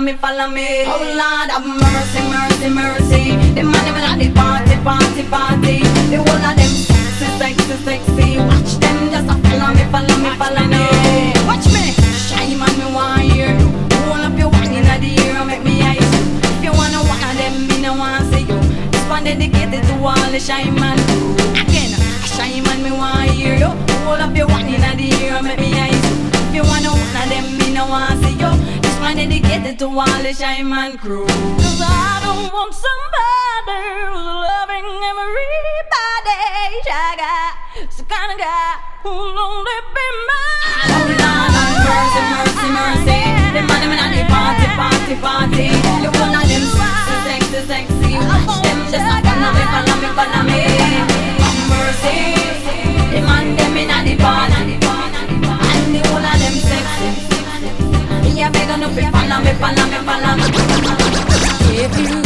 follow me, follow me. Hold on, I'm and cruel. Cause I don't want somebody who's loving everybody. I got the kind of guy who'll only be mine. I love it, mercy, mercy, mercy. The money man and the party, party, party. The one of them sexy, sexy, sexy. Them just like follow me, follow me, follow me. Mercy. If you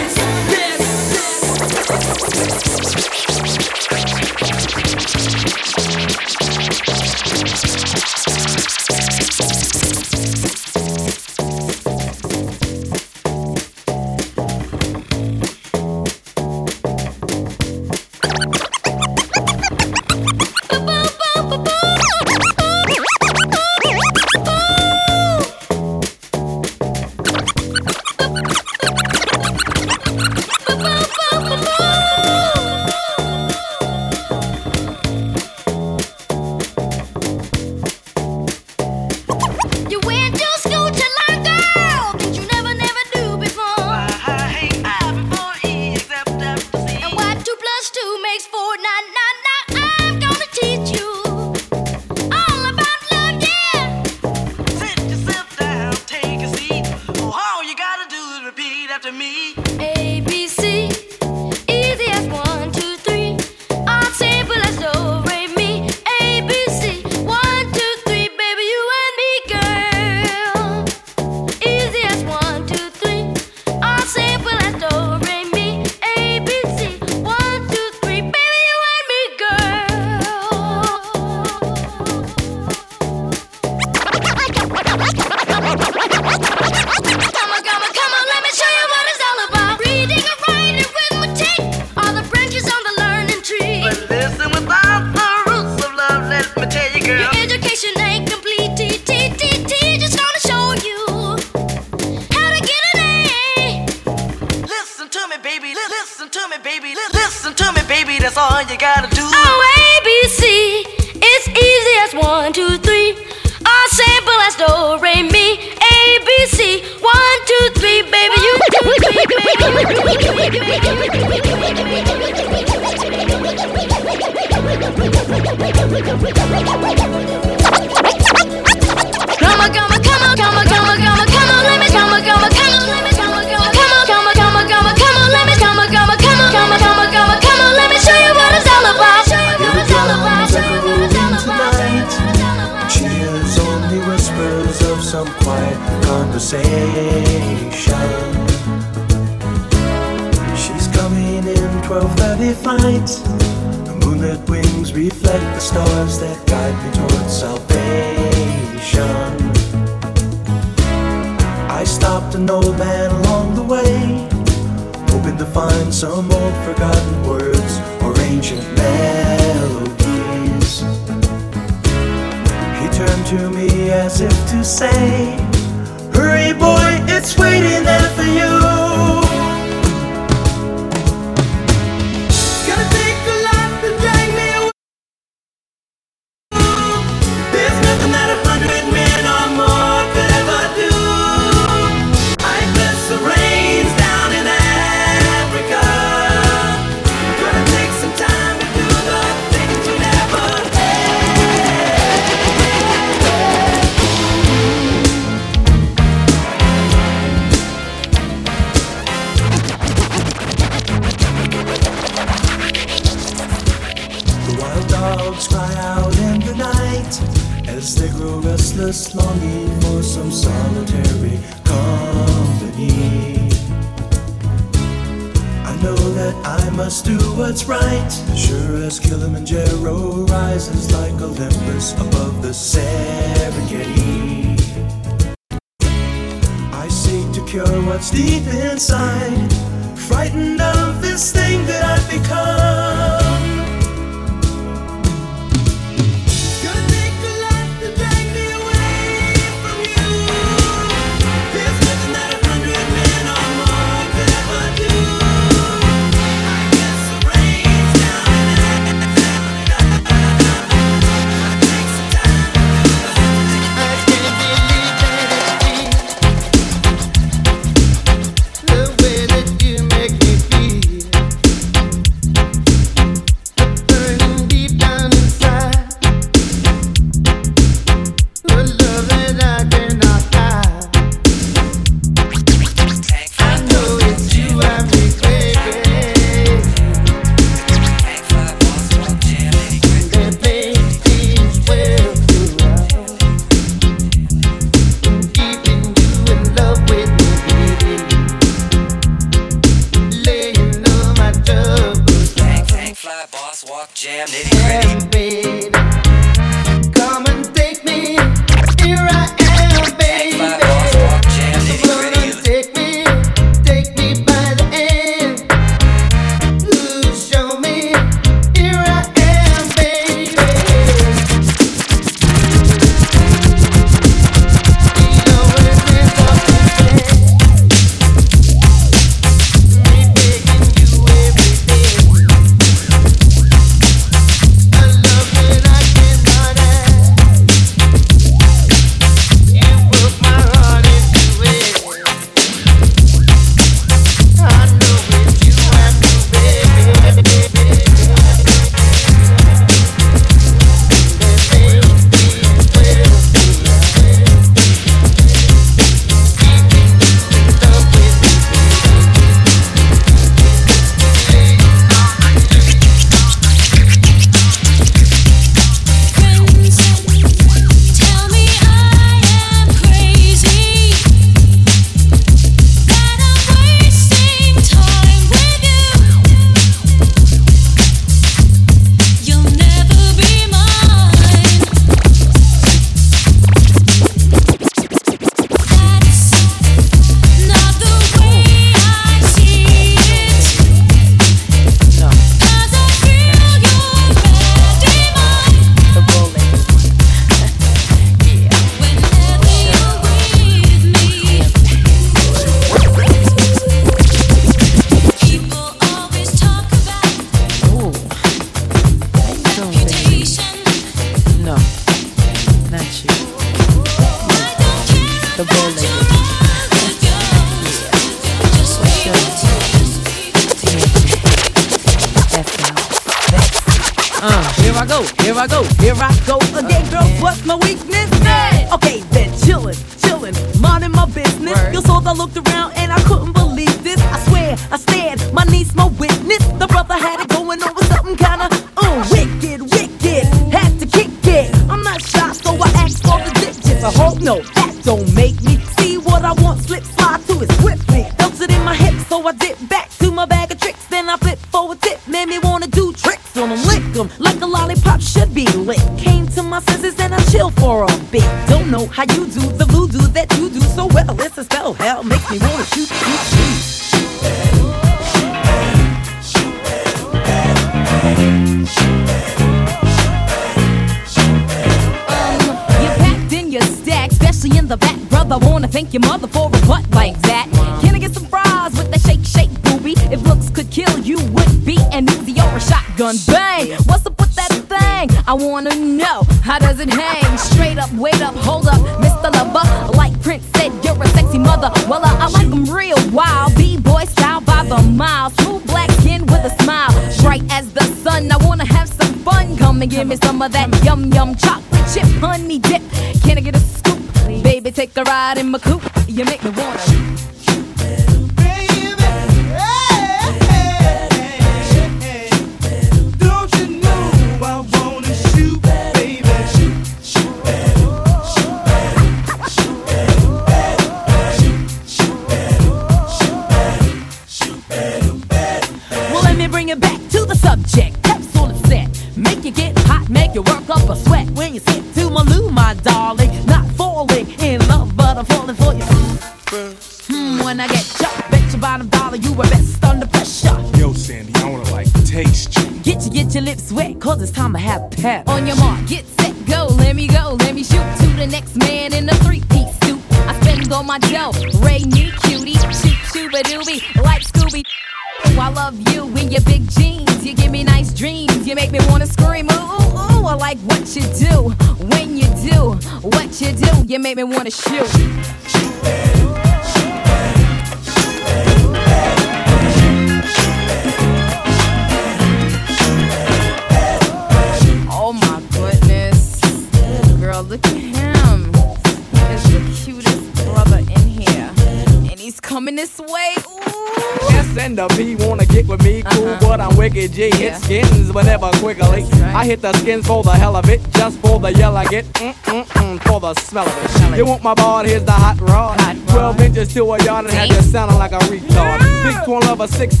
my ball, here's the hot rod. Hot 12 rod. inches to a yard and had you sounding like a retard. Big corn lover, six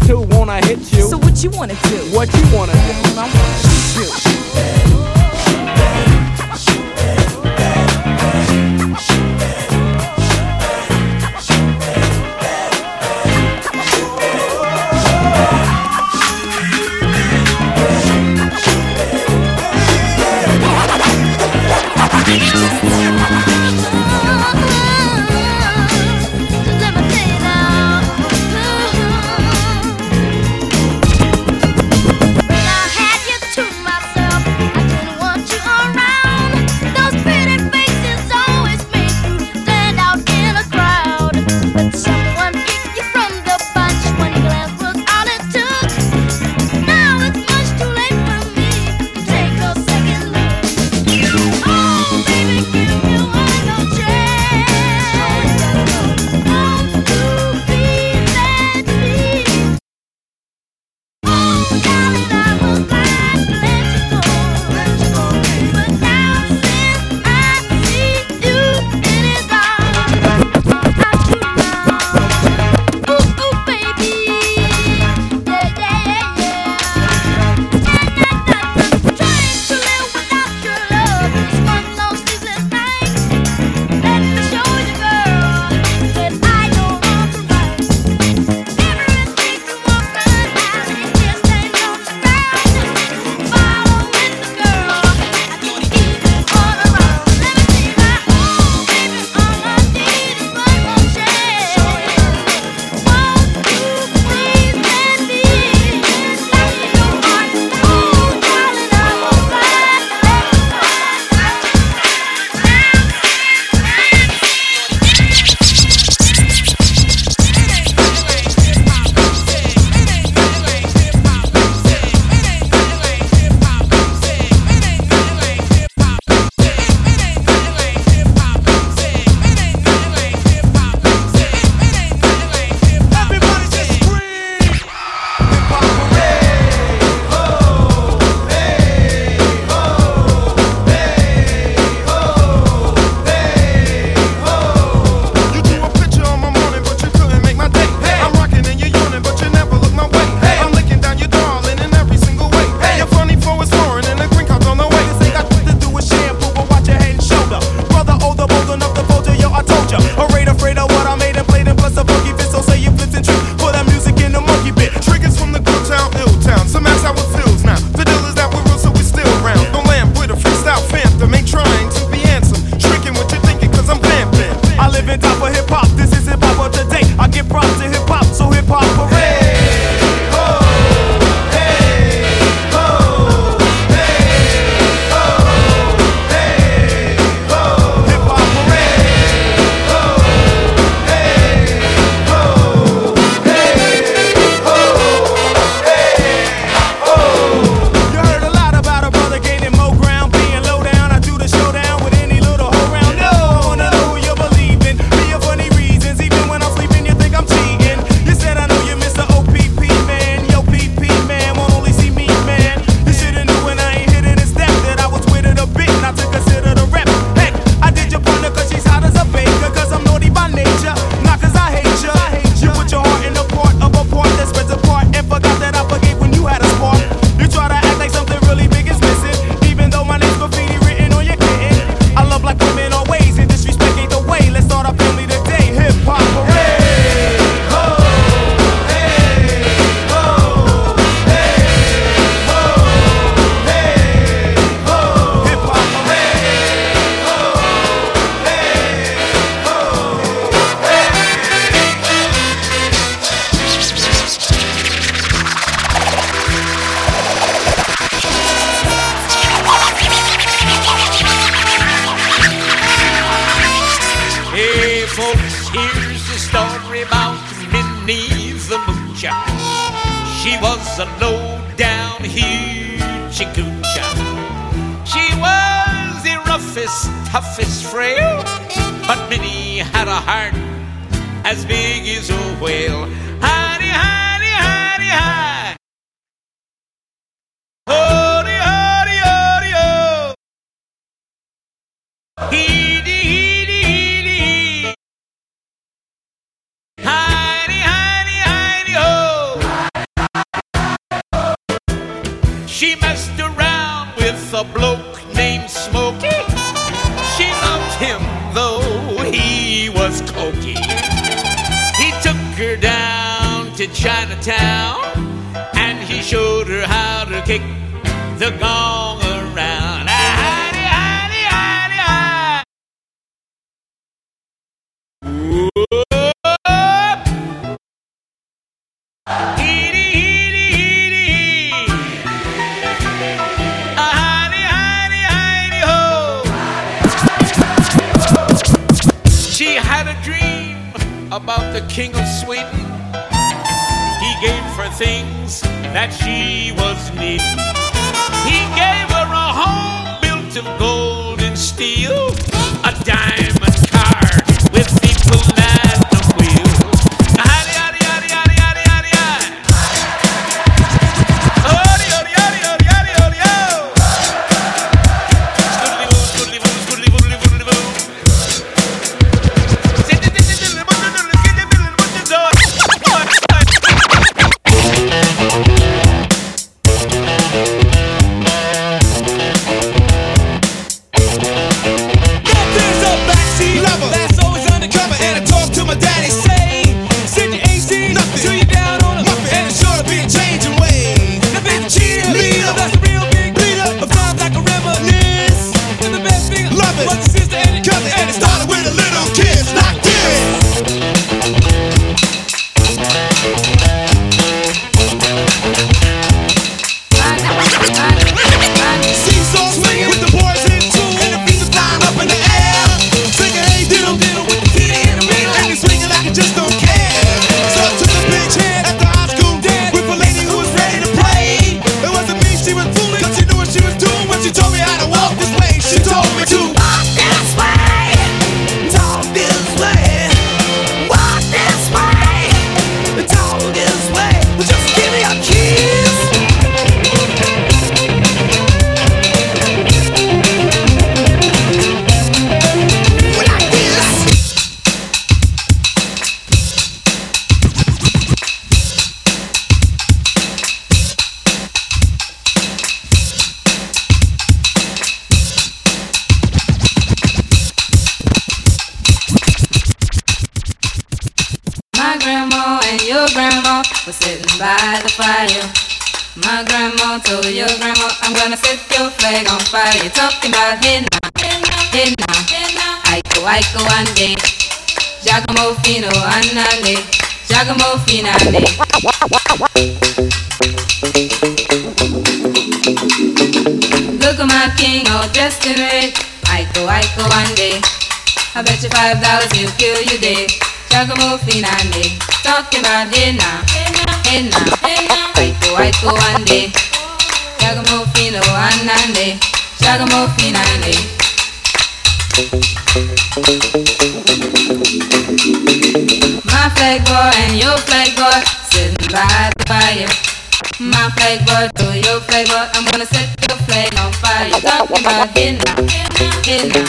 flavor to your flavor. I'm gonna set your flame on fire. You talking about henna, henna, henna.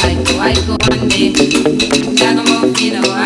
I go, I go one day. Got no more, you know.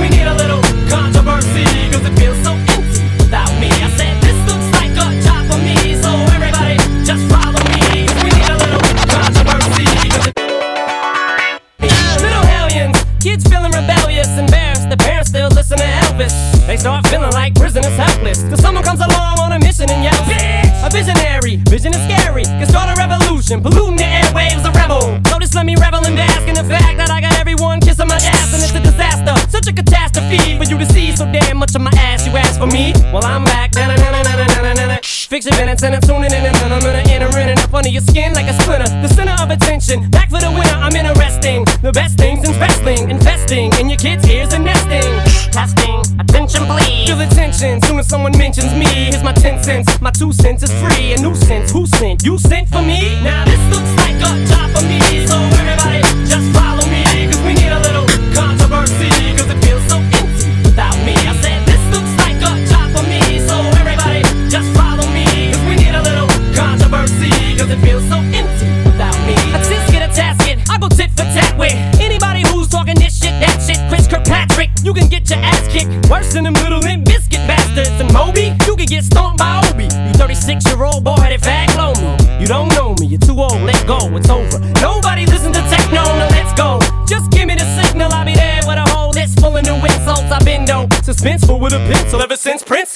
we need a little controversy, cause it feels so empty without me. I said this looks like a job for me, so everybody just follow me. We need a little controversy, cause it Little hellions, kids feeling rebellious, embarrassed. The parents still listen to Elvis. They start feeling like prisoners helpless. Till someone comes along on a mission and yells! A visionary, vision is scary. Can start a revolution, for me? Well, I'm back. Na-na-na-na-na-na-na-na. Fix your minutes and I'm tuning in and I'm gonna enter in and up under your skin like a splinter. The center of attention, back for the winner, I'm interesting. The best things in wrestling, investing in your kids' ears and nesting. Testing, attention please. Feel attention, soon as someone mentions me. Here's my 10 cents, my 2 cents is free. A nuisance, who sent? You sent for me?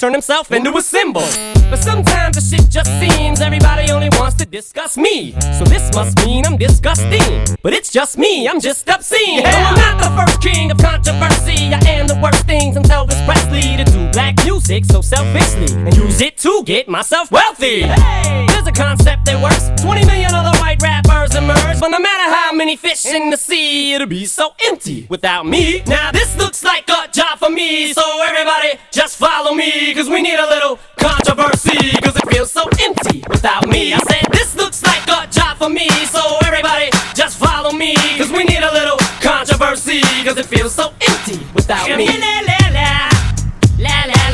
Turned himself into a symbol. But sometimes the shit just seems everybody only wants to discuss me. So this must mean I'm disgusting. But it's just me, I'm just obscene. No, I'm not the first king of controversy. I am the worst thing since Elvis Presley to do black music so selfishly and use it to get myself wealthy. Hey, there's a concept that works. 20 million other white rappers emerge, but no matter how many fish in the sea, it'll be so empty without me. Now this looks like a job for me, so everybody just follow me, cause we need a little controversy, cause it feels so empty without me. I said this looks like a job for me, so everybody just follow me, cause we need a little controversy, cause it feels so empty without me. La la la la la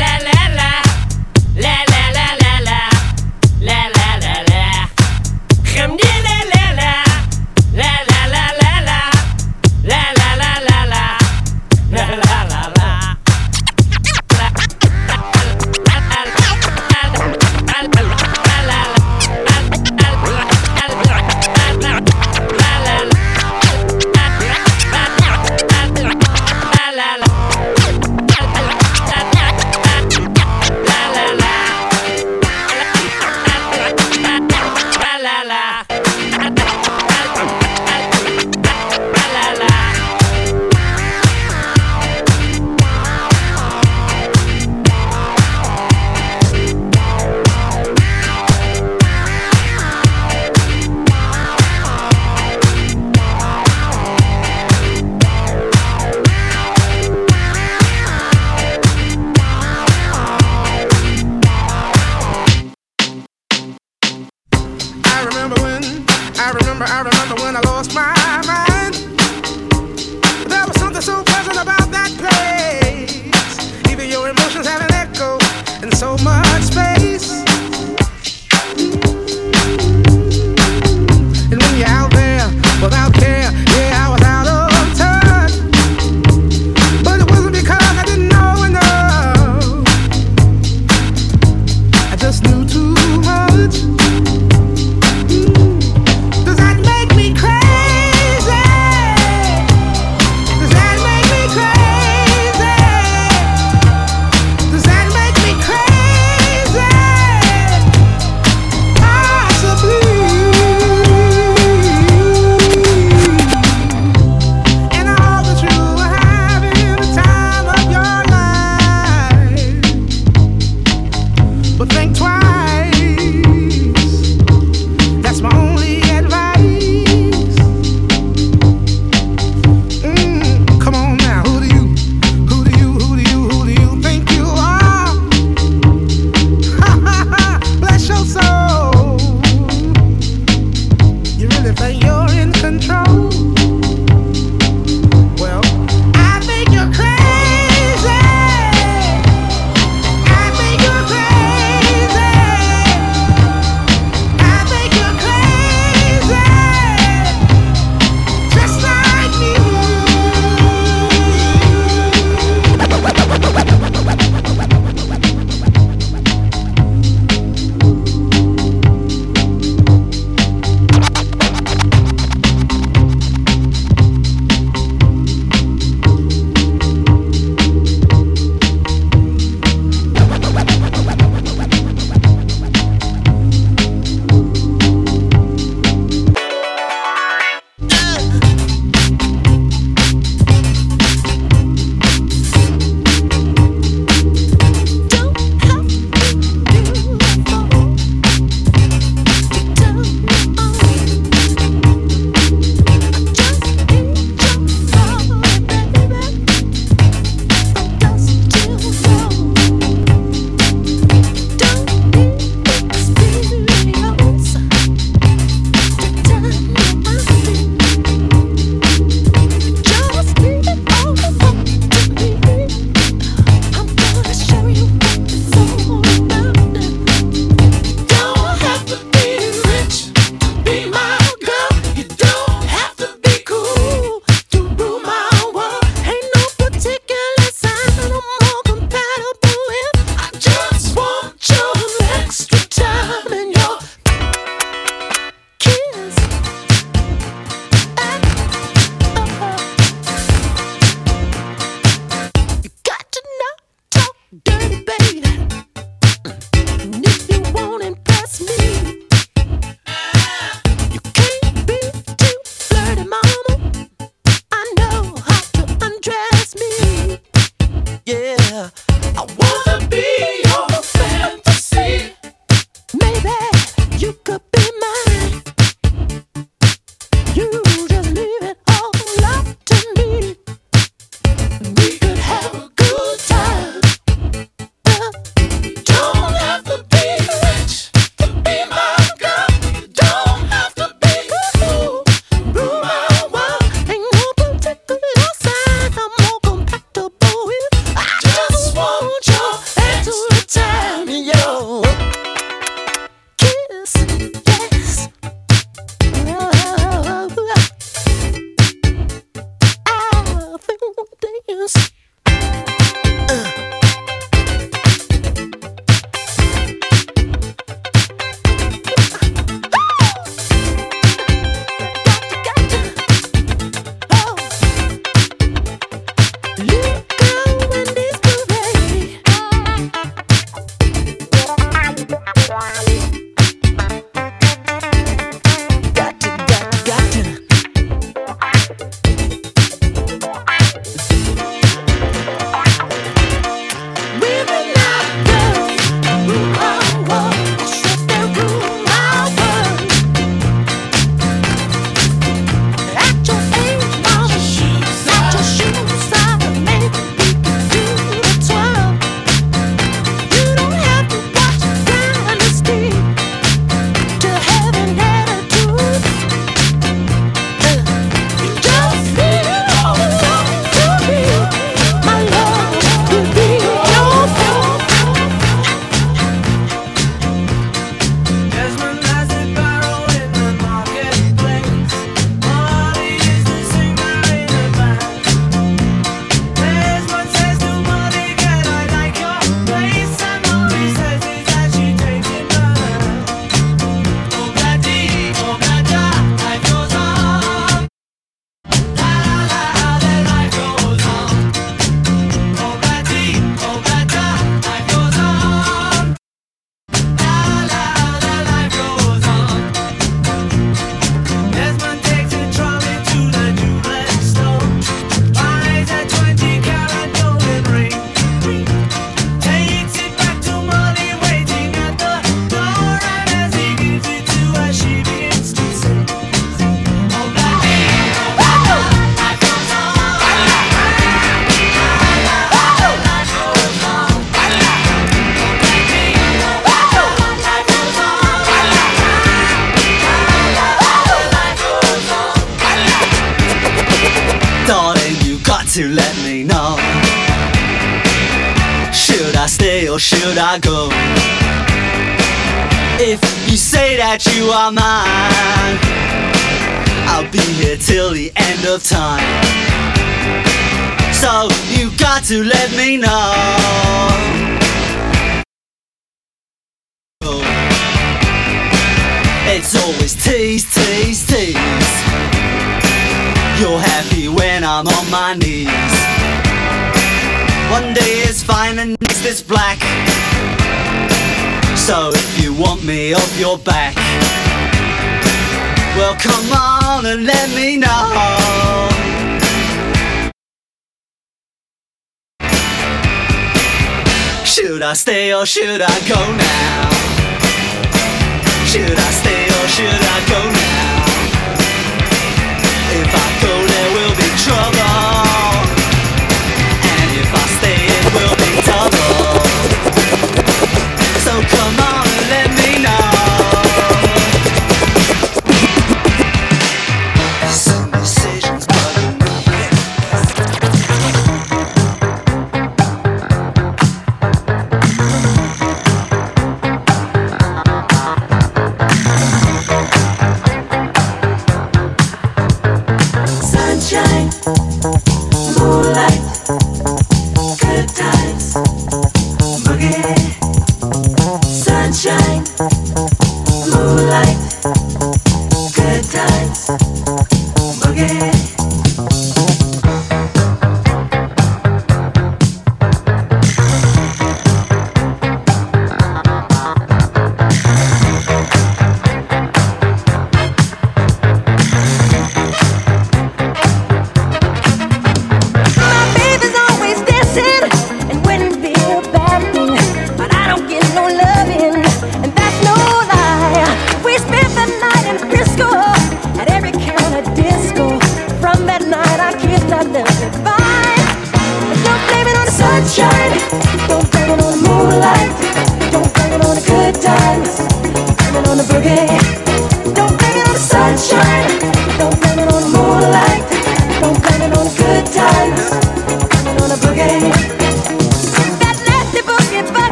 Stay should I go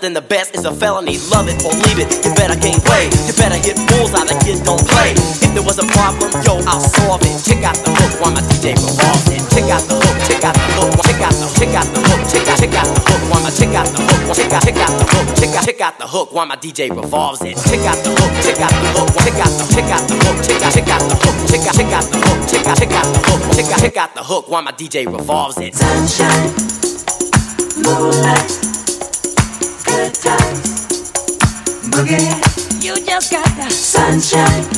than the best is a felony. Love it or leave it. You better gain weight. You better hit bullseye. The kid don't play. If there was a problem, yo, I'll solve it. Check out the hook while my DJ revolves it. Check out the hook. Check out the hook. Check out the check out the hook. Check out check out the hook while my check out the hook. Check out check out the hook. Check out check out the hook while my DJ revolves it. Check out the hook. Check out the hook. Check out the check out the hook. Check out check out the hook. Check out check out the hook. Check out check out the hook. Check out check out the hook while my DJ revolves it. Sunshine, moonlight, sunshine,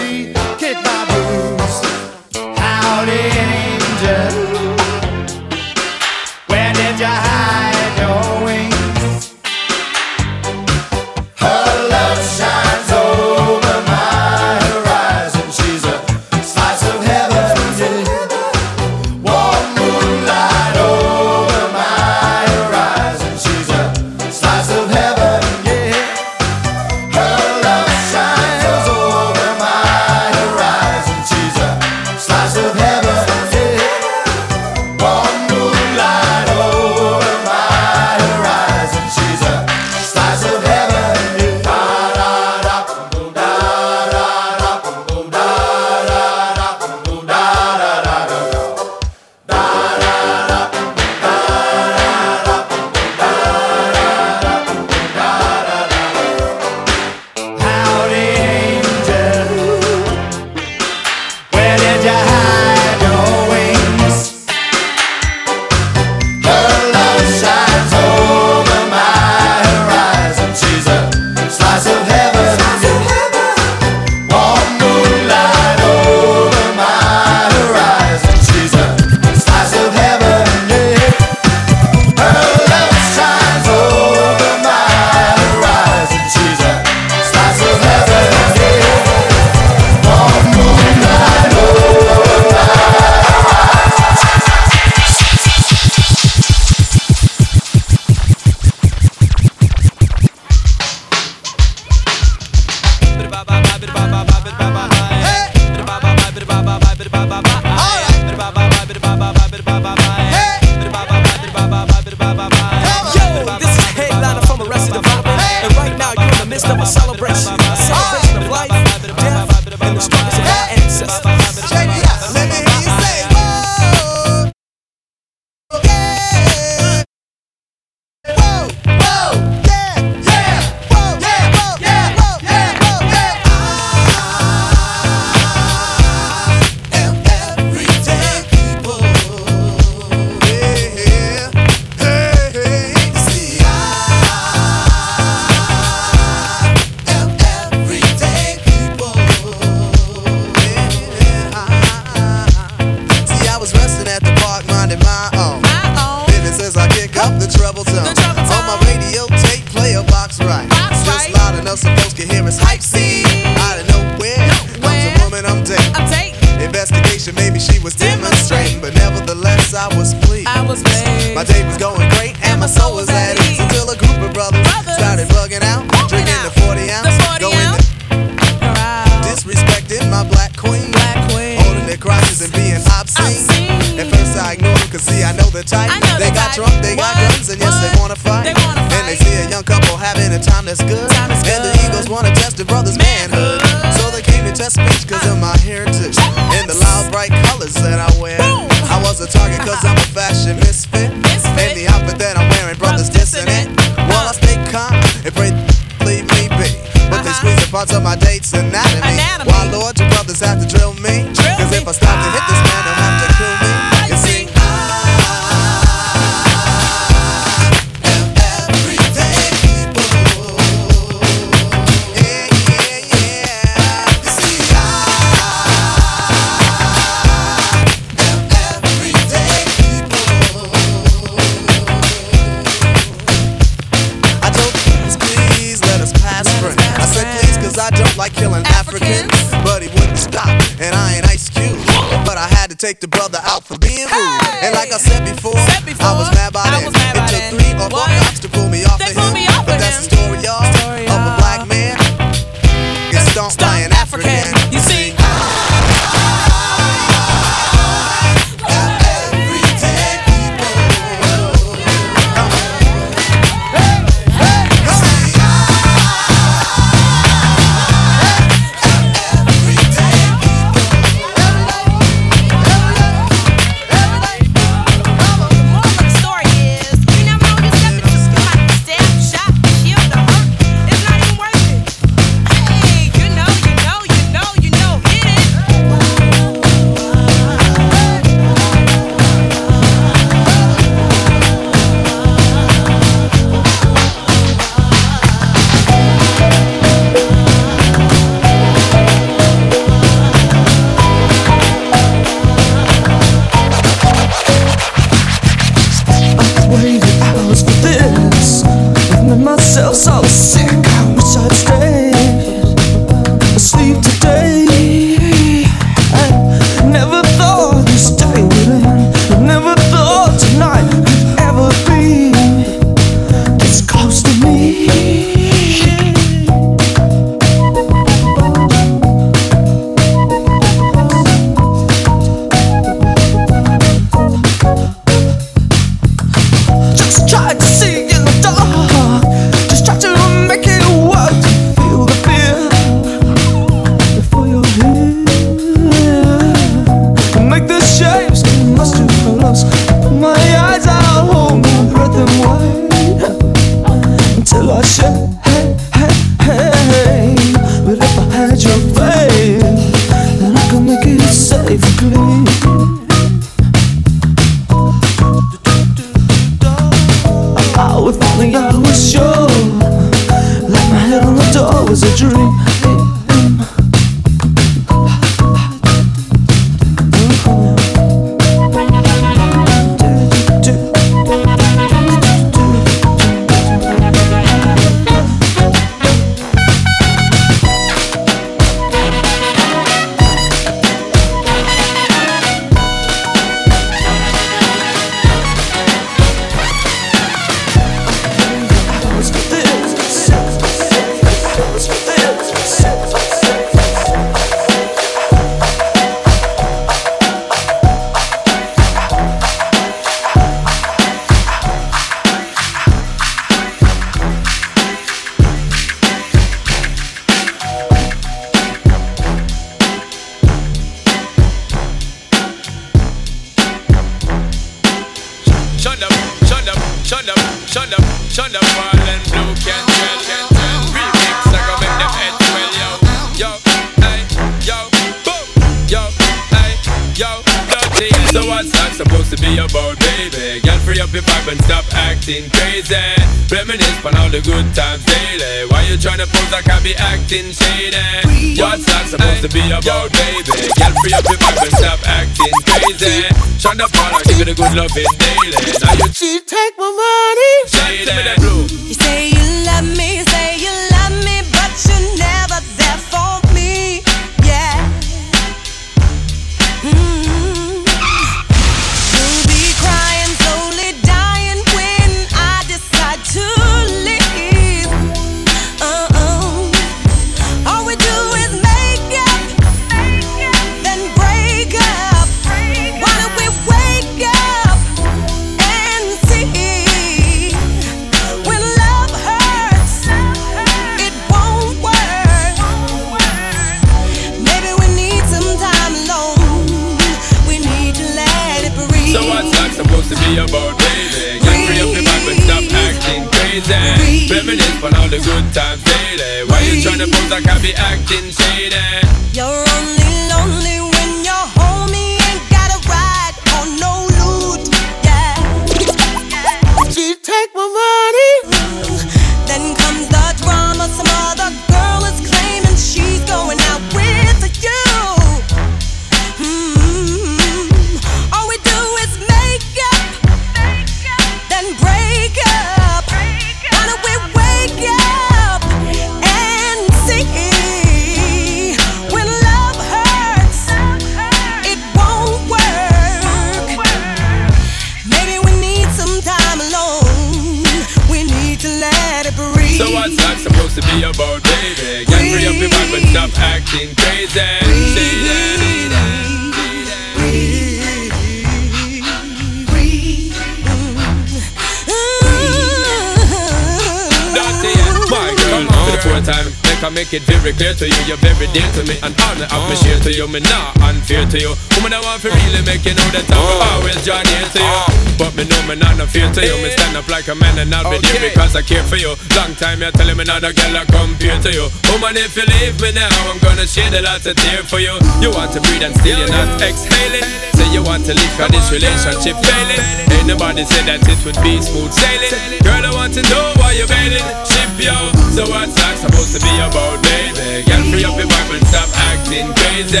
like a man and I'll be okay. there because I care for you. Long time you're telling me not a girl I compare to you. Woman, if you leave me now, I'm gonna shed a lot of tears for you. You want to breathe and still you're not exhaling. Say you want to leave for this relationship failing. Ain't nobody said that it would be smooth sailing. Girl, I want to know why you're bailing. Ship yo, so what's that supposed to be about, baby? Girl, free up your vibe and stop acting crazy.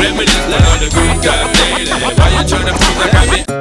Reminisce like all the good girls daily. Why you trying to prove like I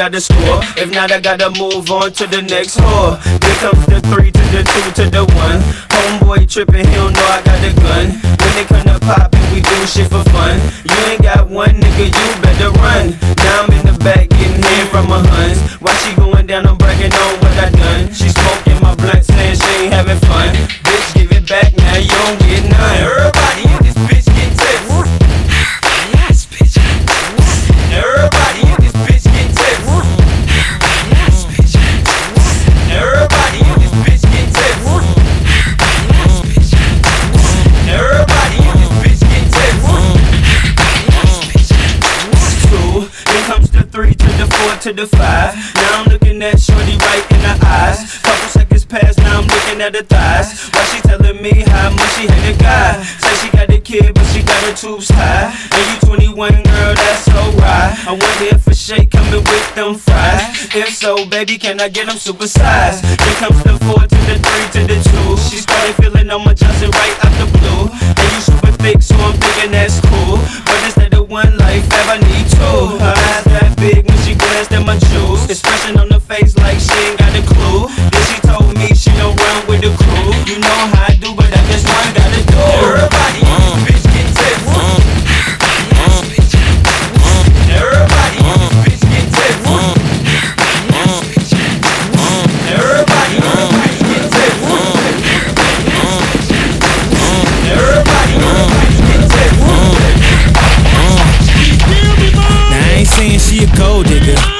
got the score. If not, I gotta move on to the next whore. Here comes the three to the two to the one. Homeboy tripping, he don't know I got the gun. When they come to poppin', we do shit for fun. You ain't got one nigga, you better run. Now I'm in the back getting in from my huns. Why she going down? I'm bragging on what I done. She smoking. to the five. Now I'm looking at Shorty right in the eyes. Couple seconds pass, now I'm looking at her thighs. Why she telling me how much she had a guy? Say she got a kid, but she got her tubes tied. And you 21, girl, that's so right. I went here for shake, coming with them fries. If so, baby, can I get them supersized? Here comes the four to the three to the two. She started feeling on my Johnson right out the blue. And you super thick, so I'm thinking that's cool. But instead of one life, have I need two? Huh? than my. Expression on face like she ain't got a clue. Then she told me she don't run with the crew. You know how I do, but I gotta do. Everybody, mm. bitch, get tips. Mm. Bitch, get. Everybody, bitch, get. Now I ain't saying she a gold digger.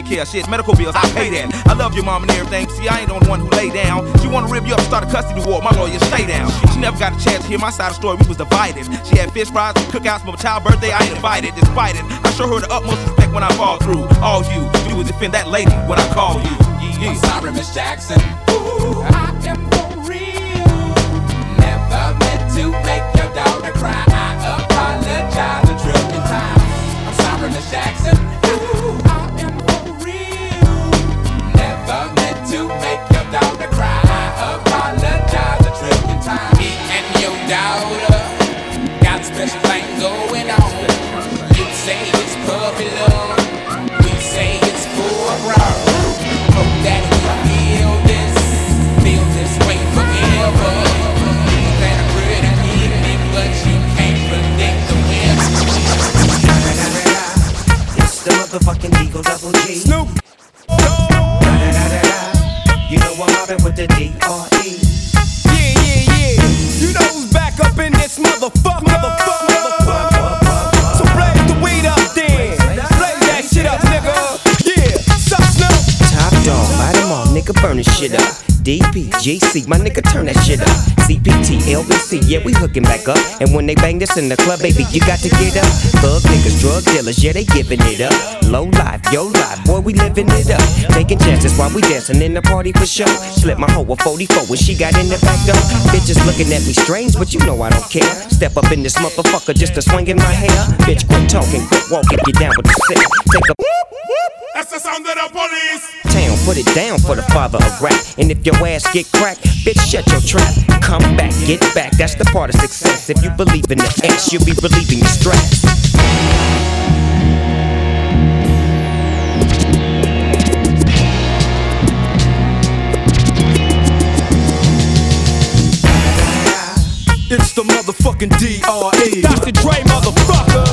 school, daycare, shit, medical bills, I pay that. I love your mom and everything. See, I ain't the only one who lay down. She wanna rip you up, start a custody war. My lawyer, stay down. She never got a chance to hear my side of the story. We was divided. She had fish fries, and cookouts for my child's birthday. I ain't invited. Despite it, I show her the utmost respect when I fall through. All you do is defend that lady when I call you. Yeah. I'm sorry, Miss Jackson. Double G. Snoop. You know I'm mobbing with the D-R-E. Yeah, yeah, yeah. You know who's back up in this motherfucker. Motherfucker, motherfucker. So blaze the weed up then. Blaze that shit up, nigga. Yeah, sup, Snoop? Top dog, light 'em all, nigga, burn this shit up. DP, GC, my nigga, turn that shit up. CPT, LBC, yeah, we hooking back up. And when they bang this in the club, baby, you got to get up. Thug niggas, drug dealers, yeah, they giving it up. Low life, yo life, boy, we living it up. Taking chances while we dancing in the party for sure. Slip my hoe a 44 when she got in the back door. Bitches looking at me strange, but you know I don't care. Step up in this motherfucker just to swing in my hair. Bitch, quit talking, quit walking, get down with the sick. Take a That's the sound of the police. town, put it down for the father of rap. And if your ass get cracked, bitch, shut your trap. Come back, get back, that's the part of success. If you believe in the X, you'll be relieving your stress. It's the motherfucking D-R-E. Dr. Dre, motherfucker.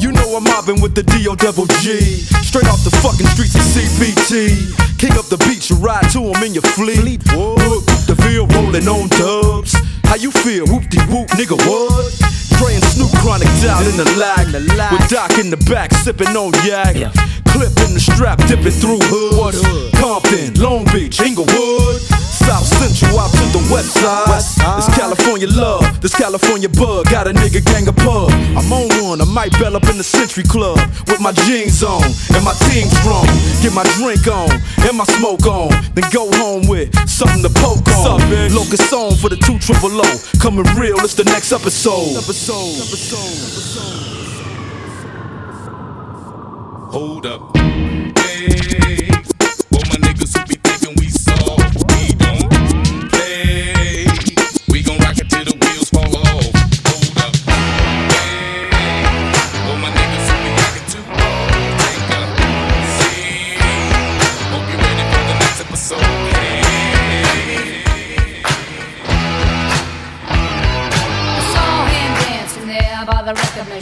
You know I'm mobbing with the D-O double G. Straight off the fucking streets of CPT. King up the beach, you ride to him in your fleet. Whoop, whoop field rolling on dubs. How you feel? Whoop-de-whoop, nigga, what? And Snoop Chronic down in the lag. With Doc in the back, sipping on yak. Clip in the strap, dipping through hoods. Compton, Long Beach, Inglewood. South Central out to the west side. This California love, this California bug. Got a nigga gang of pub. I'm on one, I might bell up in the Century Club. With my jeans on and my team strong. Get my drink on and my smoke on. Then go home with something to poke on. Locust song for the two triple O. Coming real, it's the next episode. Episode, episode, Hold up. Hey,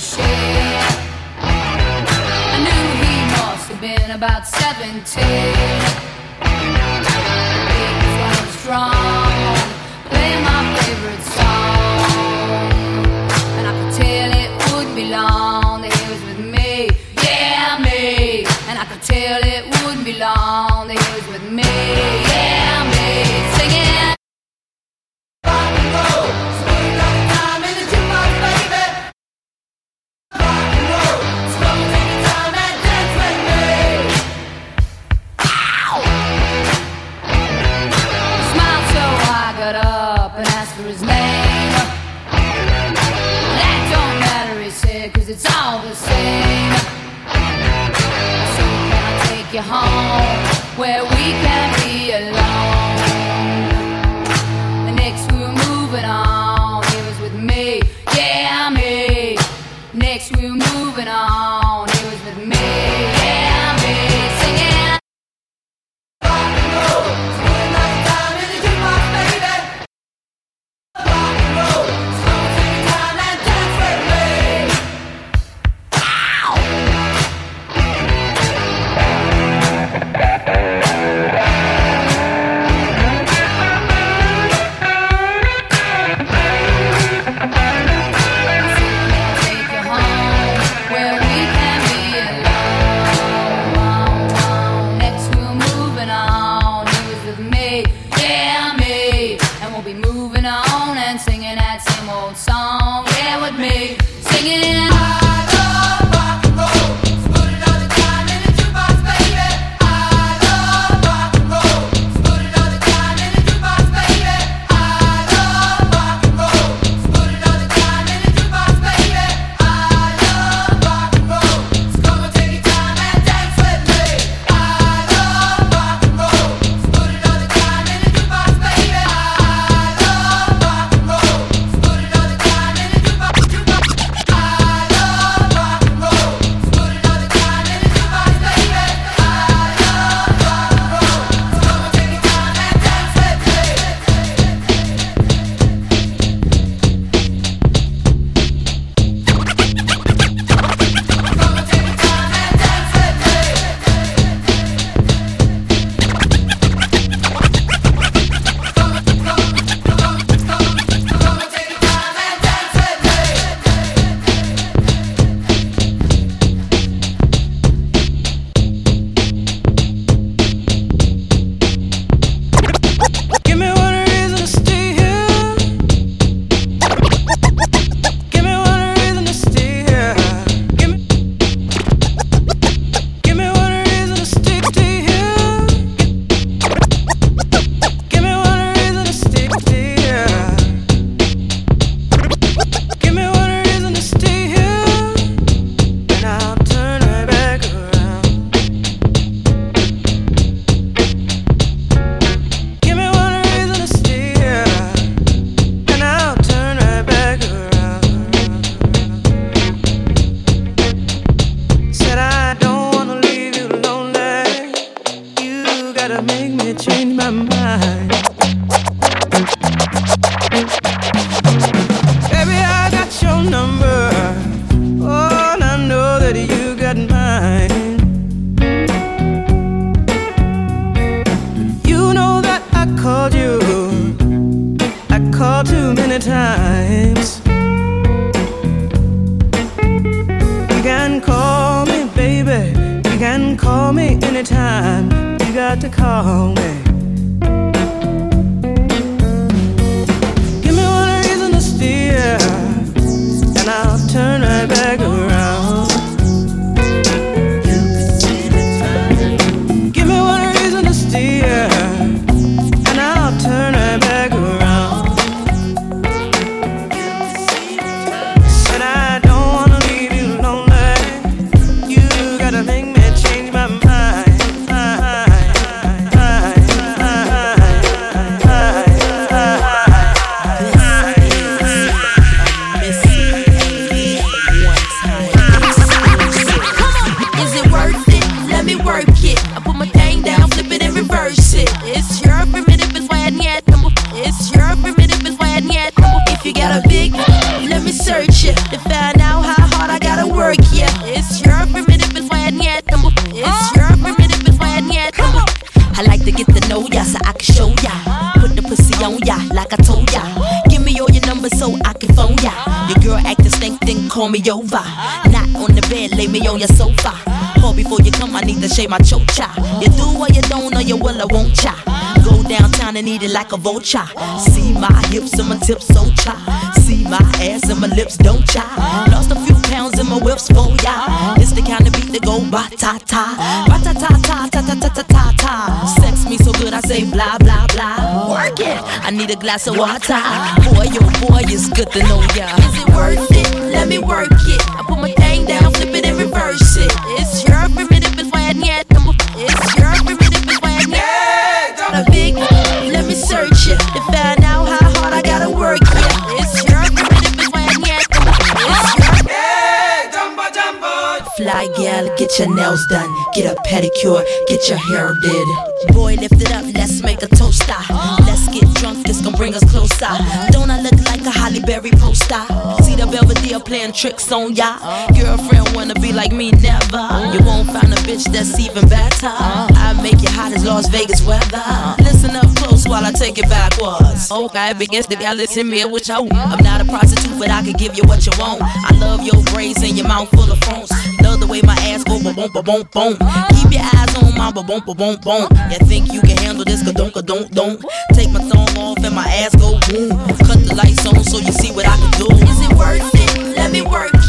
the. I knew he must have been about 17. He was strong, playing my favorite song. And I could tell it wouldn't be long that he was with me. Yeah, me. And I could tell it where we make me change like a vulture. See my hips and my tips, so cha. See my ass and my lips, don't cha. Lost a few pounds in my whips, for ya. It's the kind of beat that go ba ta ta, ba ta ta ta ta ta ta ta ta ta. Sex me so good, I say blah blah blah. Work it. I need a glass of water. Boy, yo, boy, it's good to know ya. Is it worth it? Let me work it. Get your nails done, get a pedicure, get your hair did. Boy, lift it up, let's make a toaster. Ah. Let's get drunk, this gon' bring us closer. Don't I look like a Halle Berry poster? See the Belvedere playing tricks on ya. Girlfriend wanna be like me, never. You won't find a bitch that's even better. I make you hot as Las Vegas weather. Listen up close while I take it backwards. Okay, begins to y'all listen me what you want. I'm not a prostitute, but I can give you what you want. I love your braids and your mouth full of phones. Love the way my ass go ba boom ba boom boom. Keep your eyes on my ba boom ba boom boom. You think you can handle this? Ka don't ka don't don't. Take my thumb off and my ass go boom. Cut the lights on so you see what I can do. Is it worth it? Let me work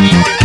The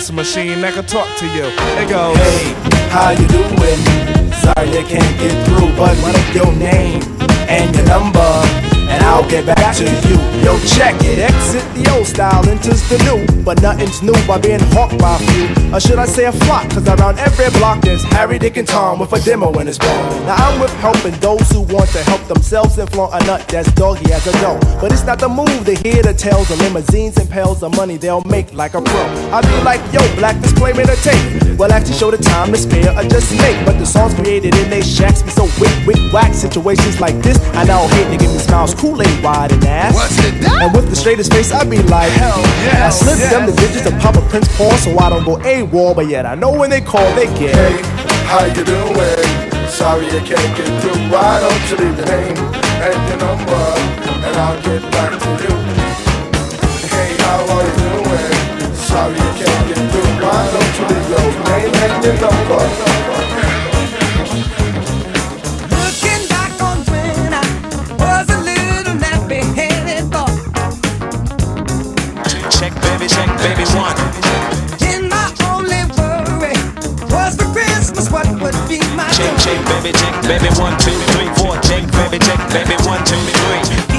answer machine that can talk to you. It goes. Hey, how you doing? Sorry I can't get through, but what your name and your number? I'll get back to you. Yo, check it. Exit the old style, enters the new. But nothing's new by being hawked by a few. Or should I say a flock? Cause around every block there's Harry, Dick, and Tom with a demo in his palm. Now I'm with helping those who want to help themselves and flaunt a nut that's doggy as a dough. But it's not the move to hear the tales of limousines and pails of money they'll make like a pro. I be like, yo, black disclaimer to tape. Well, actually show the time to spare or just make. But the songs created in they shacks be so wick, wick, whack. Situations like this, I now hate to give me smiles, Kool-Aid wide and ass. What's it that? And with the straightest face, I be like, hell yeah. I slip them the digits of Papa Prince Paul so I don't go AWOL, but yet I know when they call, they get. Hey, how you doing? Sorry I can't get through. Why don't you leave your name and your number, and I'll get back to you. Hey, how are you doing? Sorry I can't get through. Why don't you leave your name and your number? Check, baby, check, baby, one, two, three, four. Check, baby, check, baby, one, two, three.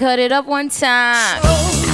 Cut it up one time. Brother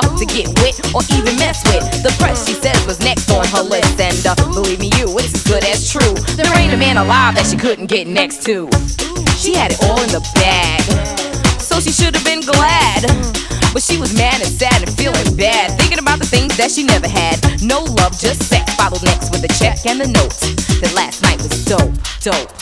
to get with or even mess with. The press, she says, was next on her list. And uh, believe me, you, it's as good as true. There ain't a man alive that she couldn't get next to. She had it all in the bag. So she should have been glad. But she was mad and sad and feeling bad. Thinking about the things that she never had. No love, just sex. Followed next with a check and the note. That last night was dope, dope.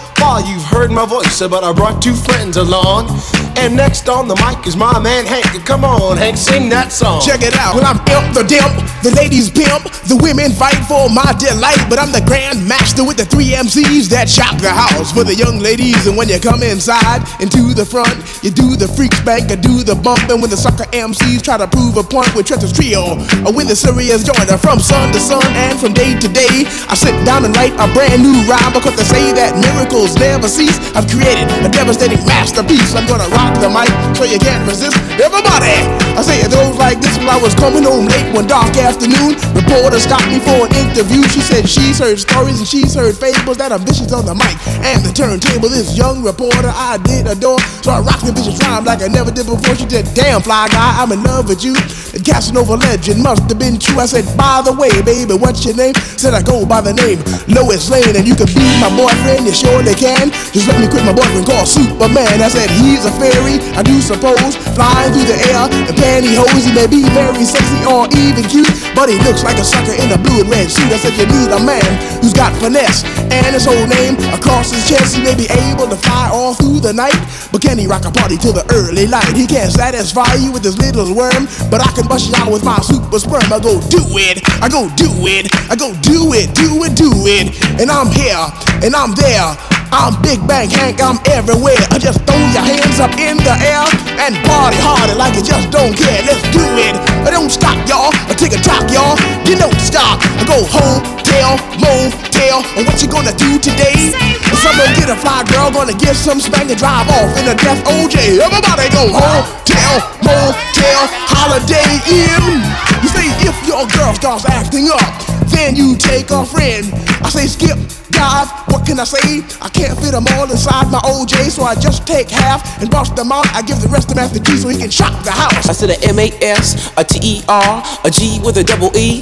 you've heard my voice, but I brought two friends along. And next on the mic is my man Hank. Come on, Hank, sing that song. Check it out. Well, I'm imp the dimp, the ladies pimp, the women fight for my delight. But I'm the grand master with the three MCs that shock the house for the young ladies. And when you come inside into the front, you do the freak spank, I do the bump. And when the sucker MCs try to prove a point with Trevor's trio, or when the serious joiner from sun to sun and from day to day, I sit down and write a brand new rhyme because they say that miracles never cease. I've created a devastating masterpiece. I'm gonna rock the mic so you can't resist. Everybody, I say it goes like this. When I was coming home late one dark afternoon, reporter stopped me for an interview. She said she's heard stories and she's heard fables that are vicious on the mic and the turntable. This young reporter I did adore, so I rocked the vicious rhyme like I never did before. She said, "Damn fly guy, I'm in love with you." The Casanova legend must have been true. I said, "By the way, baby, what's your name?" Said I go by the name Lois Lane, and you can be my boyfriend. You surely can. Just let me quit my boyfriend called Superman. I said he's a I do suppose, flying through the air in pantyhose. He may be very sexy or even cute, but he looks like a sucker in a blue and red suit. I said you need a man who's got finesse and his whole name across his chest. He may be able to fly all through the night, but can he rock a party till the early light? He can't satisfy you with his little worm, but I can bust you out with my super sperm. I go do it, I go do it, I go do it, do it, do it, and I'm here and I'm there. I'm Big Bank Hank, I'm everywhere. I just throw your hands up in the air and party harder like you just don't care. Let's do it. I don't stop, y'all. I take a talk, y'all. You don't stop. I go home, tell, motel. And what you gonna do today? Some gonna get a fly girl, gonna get some spank and drive off in a death OJ. Everybody go home, tell, motel, Holiday Inn. You say if your girl starts acting up, then you take a friend. I say skip dive. What can I say? I can't fit them all inside my OJ, so I just take half and bust them out. I give the rest to Master Gee so he can shock the house. I said a M A S, a T E R, a G with a double E.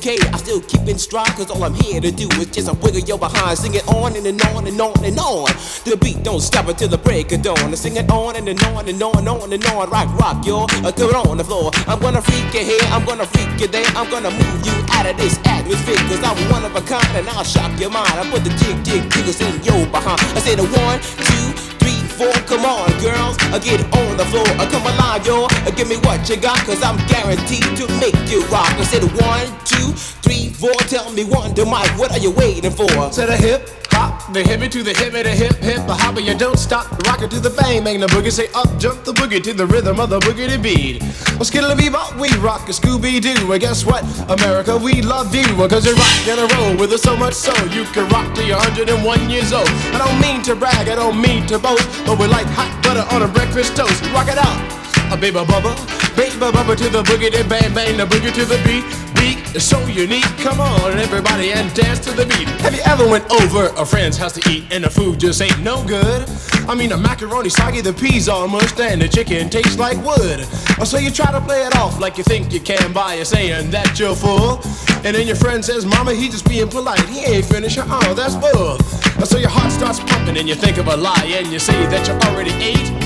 Hey, I still keep in stride, cause all I'm here to do is just a wiggle your behind. Sing it on and, and on and on and on. The beat don't stop until the break of dawn. I sing it on and, and on and on and on and on. Rock, rock. Uh, throw it on the floor. I'm gonna freak you here, I'm gonna freak you there. I'm gonna move you out of this atmosphere, cause I'm one of a kind and I'll shock your mind. I put the jig, jig, jiggles in your behind. I say the one, two, Come on, girls, uh, get on the floor. Uh, come alive, yo. Uh, give me what you got, cause I'm guaranteed to make you rock. I said one, two, three, four. Tell me Wonder Mike, what are you waiting for? To the hip hop, the hippie to the hippie, the hip hip, the hopper, you don't stop. Rock it to the bang, bang the boogie, say up, jump the boogie to the rhythm of the boogie to beat. Well, skittle bebop, we rock a Scooby Doo. And guess what, America, we love you. Cause you rock in a row with us so much so you can rock till you're 101 years old. I don't mean to brag, I don't mean to boast, but we're like hot butter on a breakfast toast. Rock it out, a baby bubba, baby bubba to the boogie, then bang bang the boogie to the beat. Beat is so unique. Come on, everybody, and dance to the beat. Have you ever went over a friend's house to eat and the food just ain't no good? I mean, the macaroni soggy, the peas all mushed, and the chicken tastes like wood. Or so you try to play it off like you think you can by saying that you're full. And then your friend says, Mama, he just being polite. He ain't finished. Uh-uh, oh, that's bull. So your heart starts pumping and you think of a lie and you say that you already ate.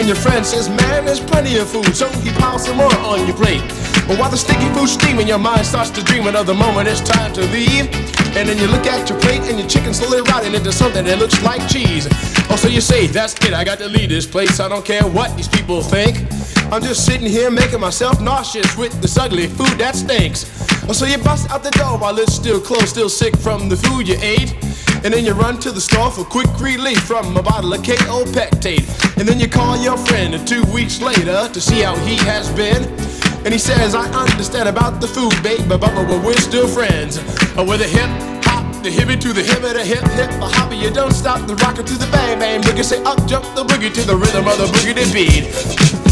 And your friend says, man, there's plenty of food, so he piles some more on your plate. But while the sticky food's steaming, your mind starts to dream the moment it's time to leave. And then you look at your plate and your chicken slowly rotting into something that looks like cheese. Oh, so you say, that's it, I got to leave this place, I don't care what these people think. I'm just sitting here making myself nauseous with this ugly food that stinks. Oh, so you bust out the door while it's still closed, still sick from the food you ate. And then you run to the store for quick relief from a bottle of Kaopectate. And then you call your friend two weeks later to see how he has been. And he says, I understand about the food, babe, but, but, but we're still friends. Oh, with a hip hop, the hippie to the hip, the hip hip, the hopper, you don't stop the rocker to the bang bang. Boogie say up, jump the boogie to the rhythm of the boogie to beat.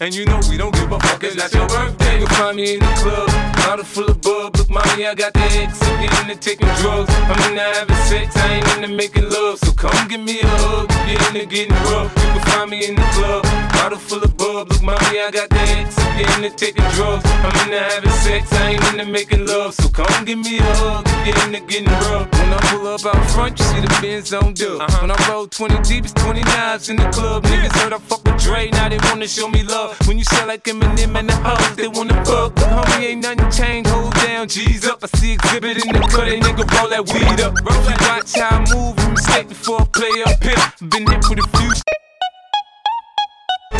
And you know we don't give a fuck, it's not your birthday. You'll find me in the club, bottle full of bub. Look, mommy, I got the X. I'm into taking drugs. I'm into having sex, I ain't into making love. So come give me a hug, you're into getting rough. You can find me in the club, bottle full of bub. Look, mommy, I got the X. I'm getting into taking drugs. I'm into having sex, I ain't into making love. So come give me a hug, if you're into getting rough. When I pull up out front, you see the Benz on dub. Uh-huh. When I roll 20 deep, it's 20 knives in the club. Niggas heard I fuck with Dre, now they wanna show me love. When you sell like Eminem and the hoes, they wanna fuck. But homie, ain't nothing changed, hold down, G's up. I see exhibit in the cut, they nigga roll that weed up. Bro, you watch how I move, you mistake before I play up here. Been hit with a few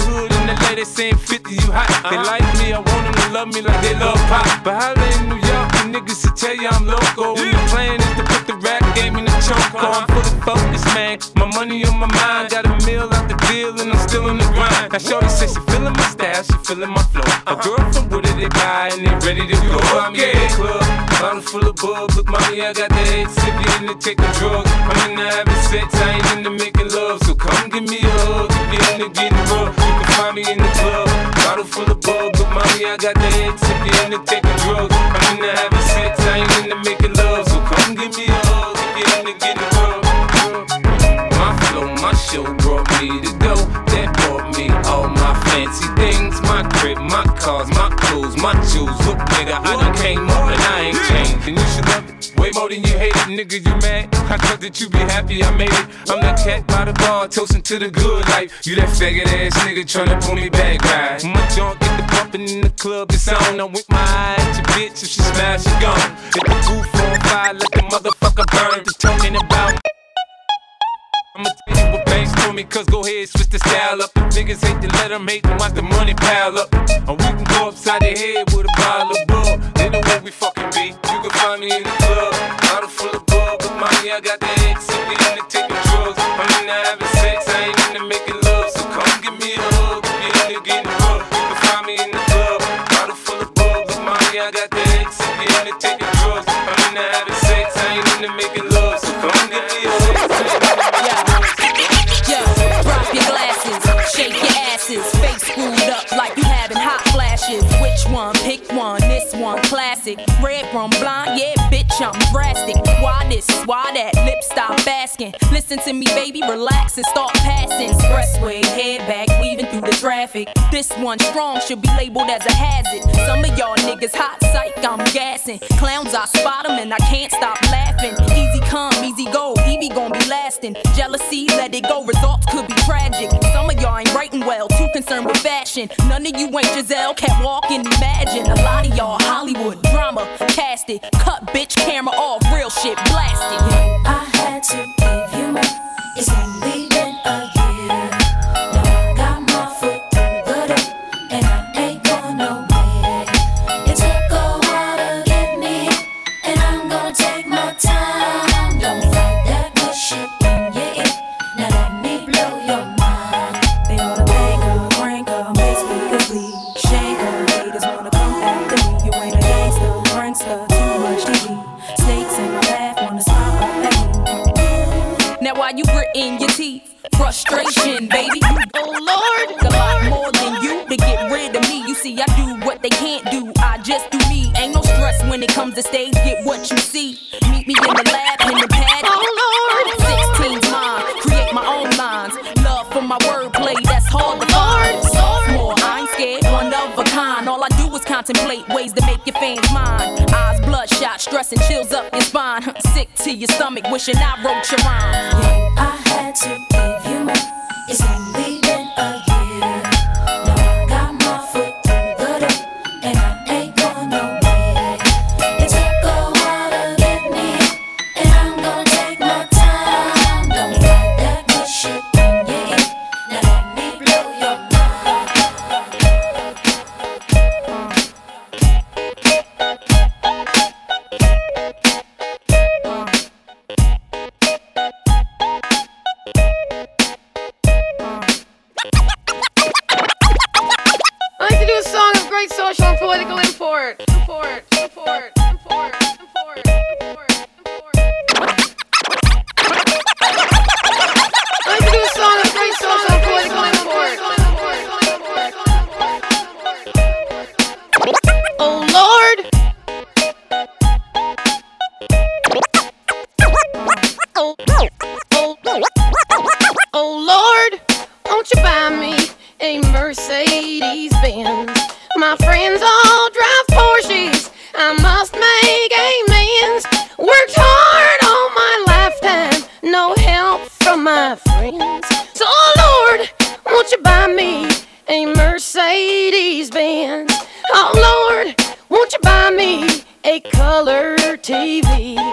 hood and the ladies saying 50, you hot. They uh-huh. like me, I want them to love me like they love pop. But holla in New York, the niggas to tell you I'm loco. When the plan is to put the rap game in the choke. I'm fully focused, man. My money on my mind, got a meal out the deal and I'm still in the grind. Now Shorty says she feeling my style, she feeling my flow. A girl from Wooded, they buy and they ready to go. I'm in the club, bottle full of bub. Look, mommy, I got the head sip, you into taking drugs. I'm into having sex, I ain't into making love. So come give me a hug, if you're into getting rough. You can find me in the club, bottle full of bub. Look, mommy, I got the head sip, you into taking drugs. I'm into having sex, I ain't into making love. So come give me a fancy things. My crib, my cars, my clothes, my shoes. Look, nigga, I done came up and I ain't changed. And you should love it way more than you hate it, nigga. You mad? I thought that you be happy I made it. I'm that cat by the bar, toasting to the good life. You that faggot ass nigga tryna pull me back, right? My junk get the bumping in the club, it's on. I'm with my eye at your bitch. If she smash, she gone. If the roof on fire, let the motherfucker burn. Just talking about. Tell me, cause go ahead, switch the style up. Niggas hate to let them hate them, watch the money pile up. And we can go upside the head with a bottle of bug. They know where we fucking be. You can find me in the classic. Red from blind, yeah, bitch, I'm drastic. Why this? Why that? Lip stop asking. Listen to me, baby, relax and start passing. Expressway, head back, weaving through the traffic. This one strong should be labeled as a hazard. Some of y'all niggas hot psych, I'm gassing. Clowns, I spot 'em and I can't stop laughing. Easy come, easy go, Evie gon' be lasting. Jealousy, let it go, results could be tragic. Some of y'all ain't writing well, too concerned with fashion. None of you ain't Giselle, can't walk and imagine. A lot of y'all Hollywood drama, cast it, cut bitch camera off, real shit blasted. I had to Frustration, baby. Oh Lord, a lot more than you to get rid of me. You see, I do what they can't do. I just do me. Ain't no stress when it comes to stage. Get what you see. Meet me in the lab, in the pad. Oh Lord, 16's mine. Create my own lines. Love for my wordplay, that's hard to find. Sophomore, I ain't scared, one of a kind. All I do is contemplate ways to make your fans mine. Eyes bloodshot, stress and chills up your spine. Sick to your stomach, wishing I wrote your rhymes. I had to give. It's only Support, support, support, support, support, support, support. Oh Lord. Oh, Lord, won't you buy me a Mercedes Benz? My friends are TV?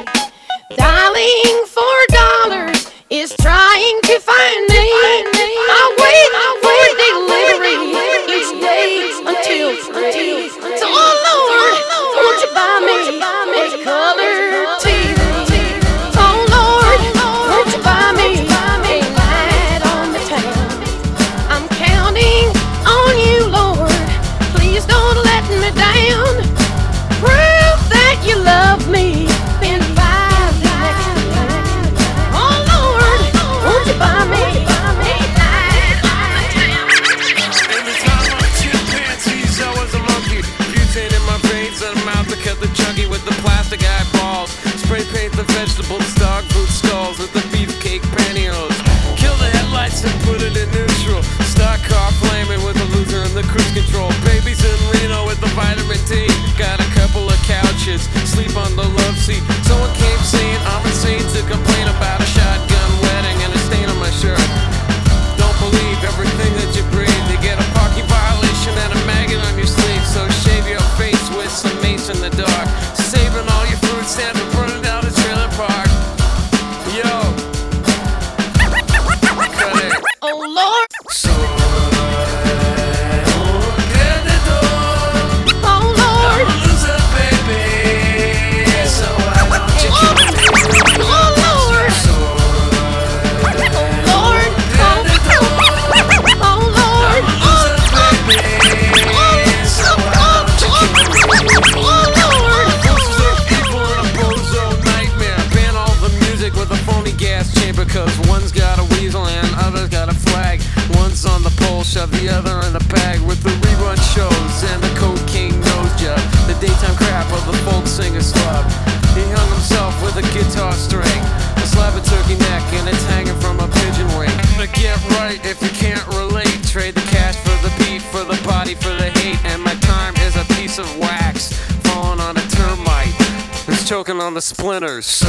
On the splinters.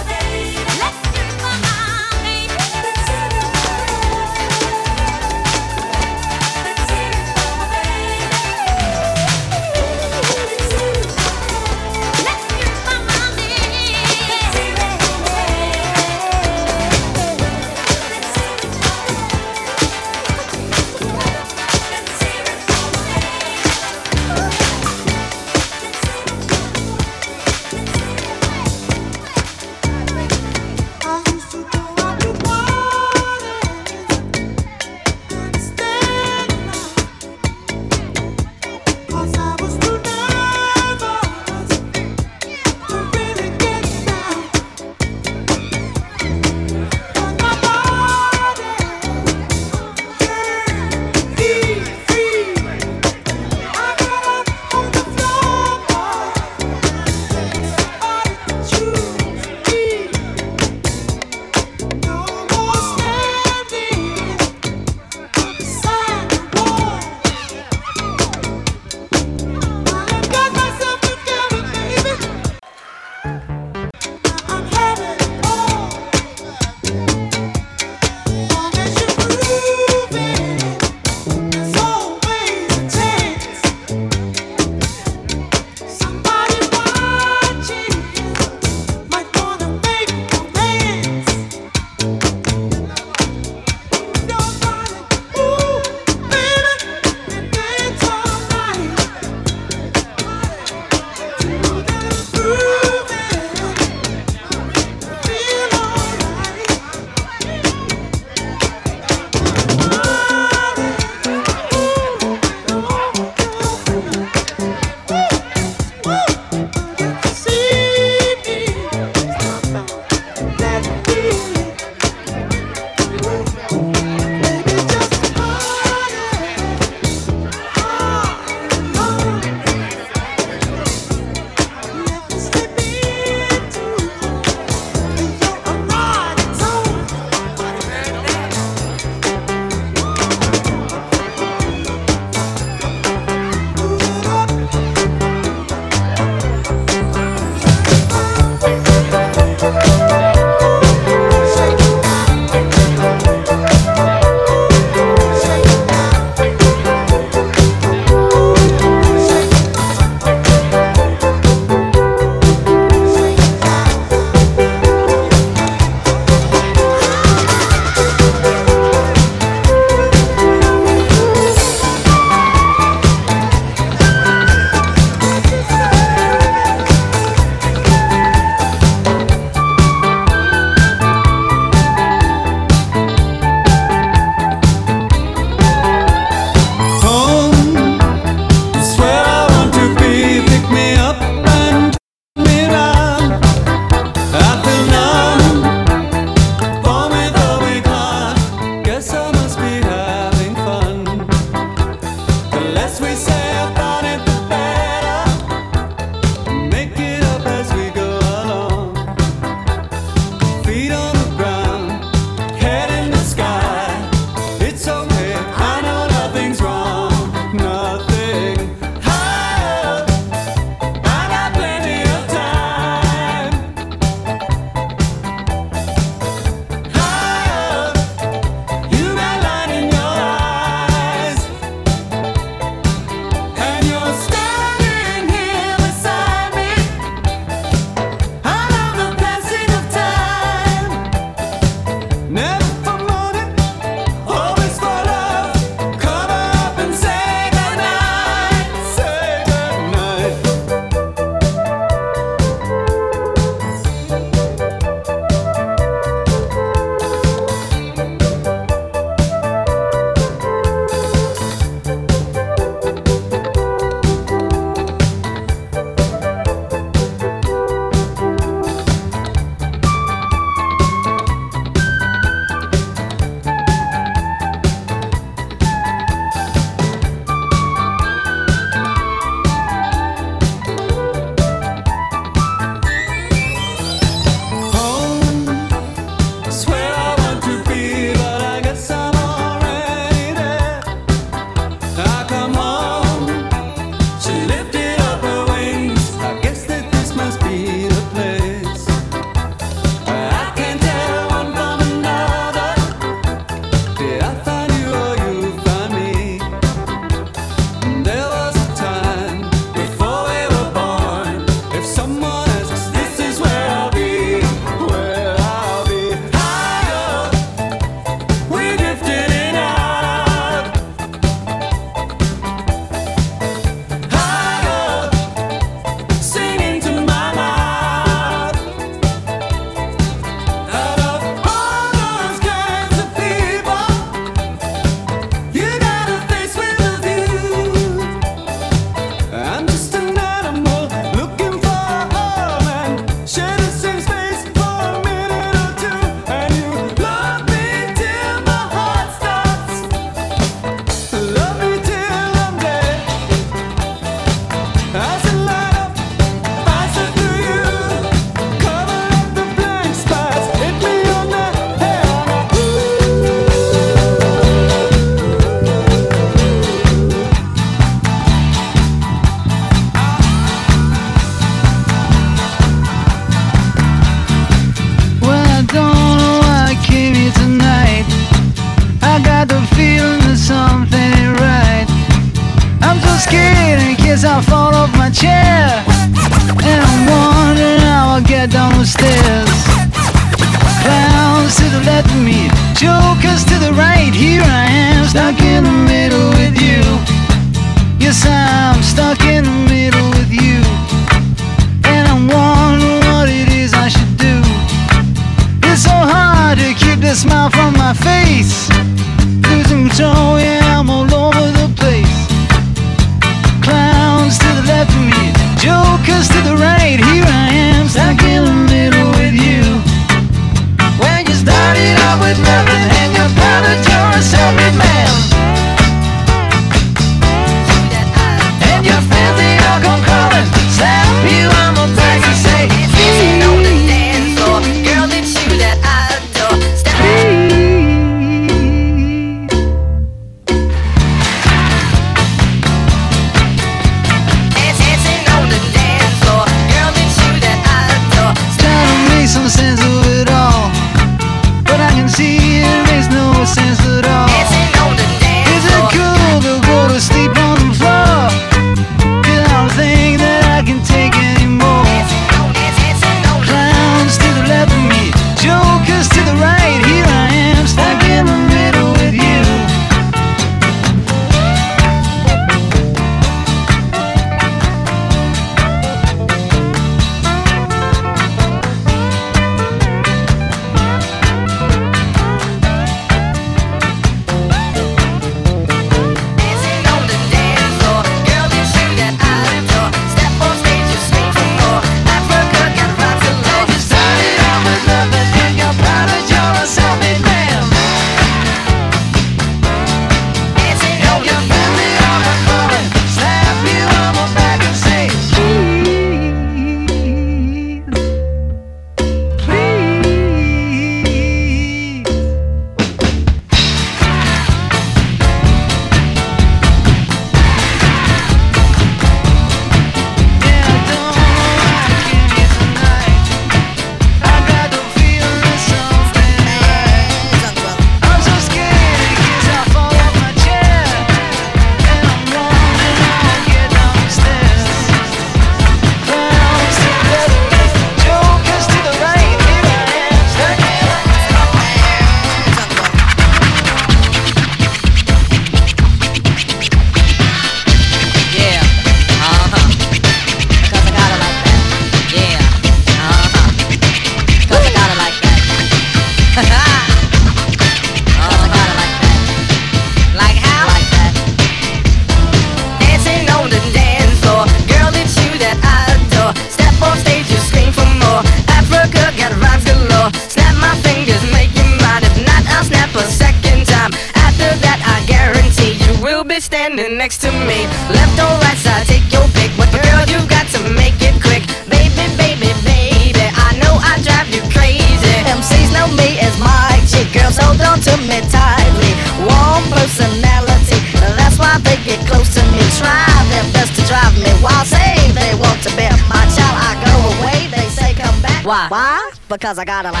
cause I got a lot.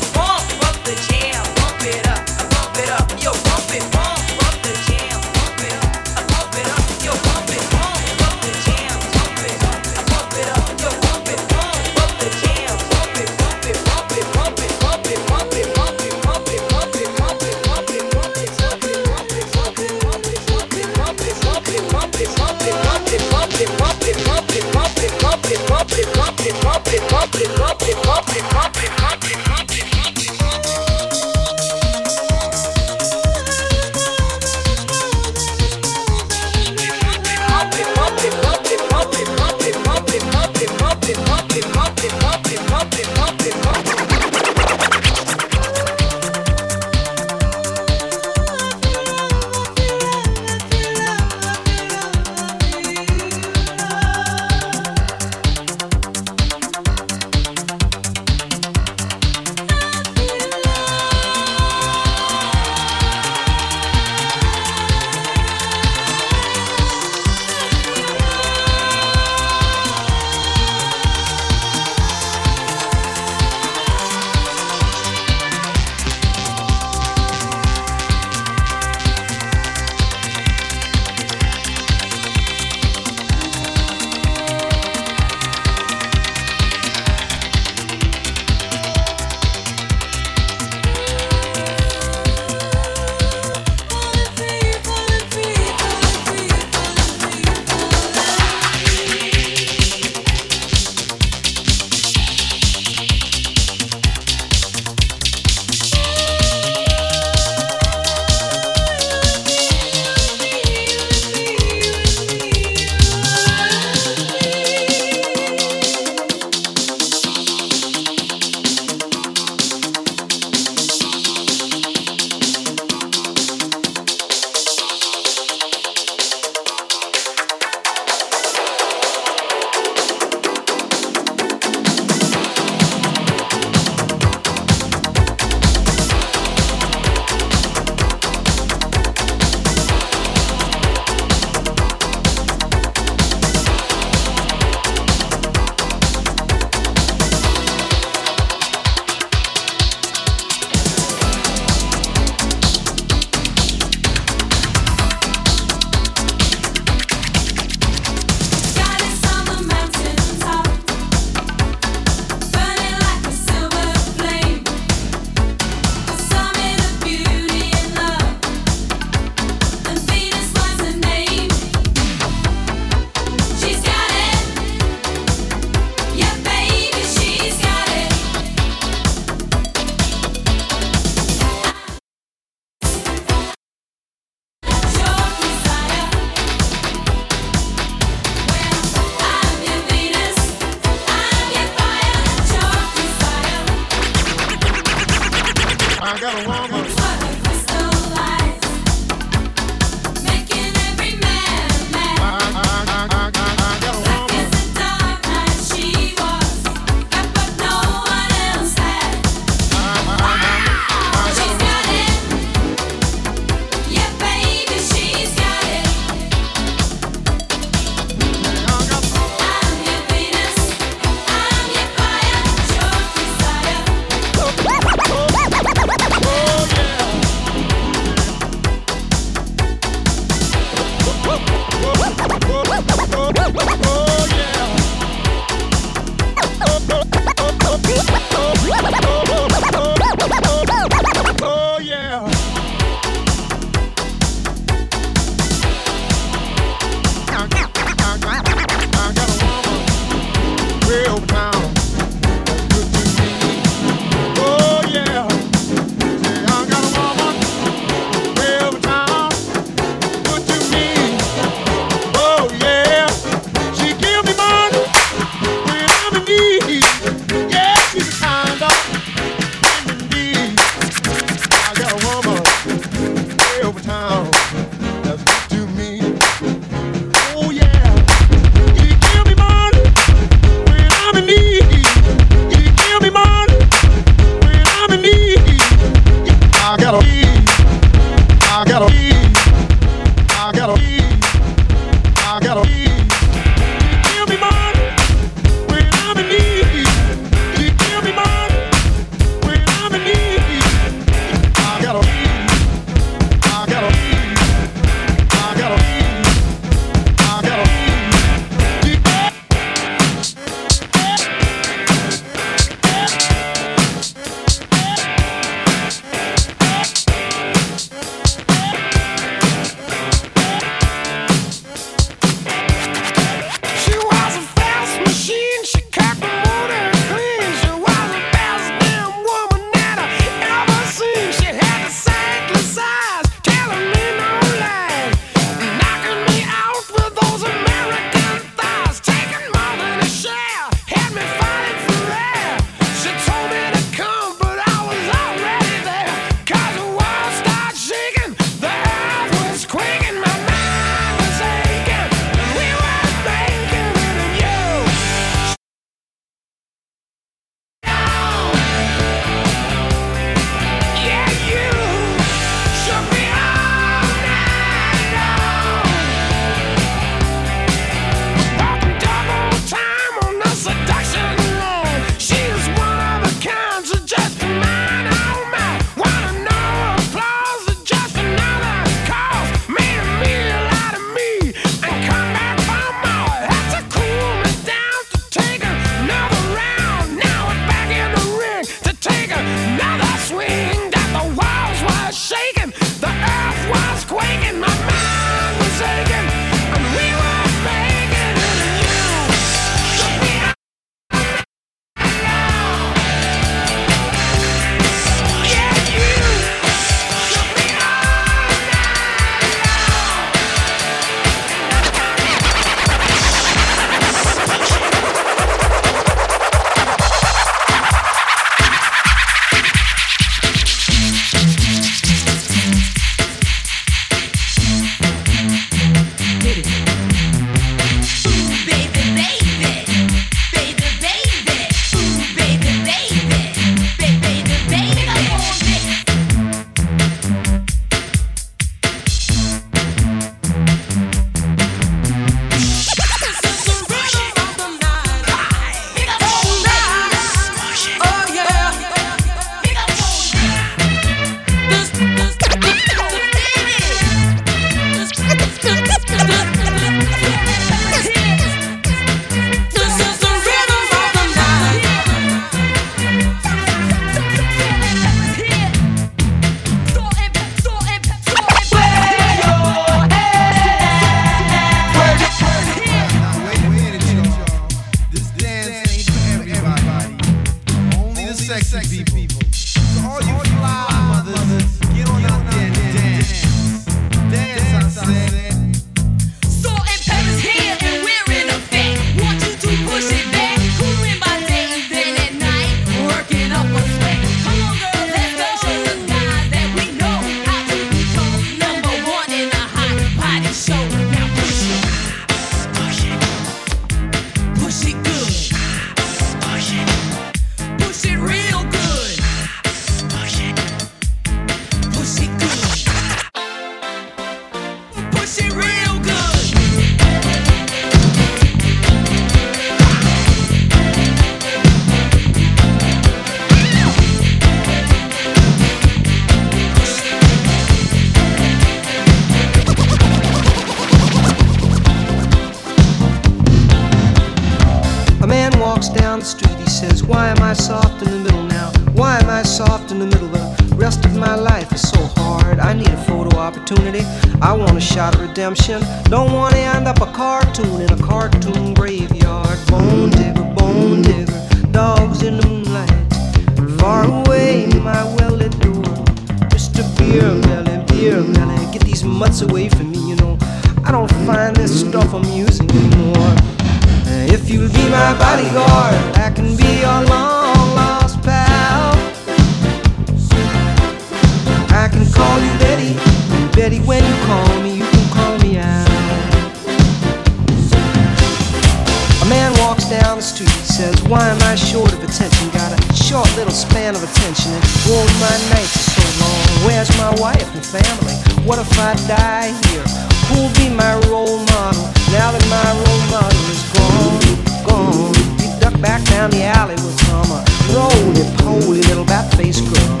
has my wife and family? What if I die here? Who'll be my role model now that my role model is gone? Gone. You ducked back down the alley with some roly-poly little bat-faced girl.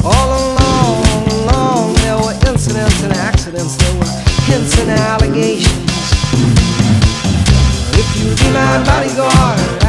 All along, along, there were incidents and accidents. There were hints and allegations. If you be my bodyguard.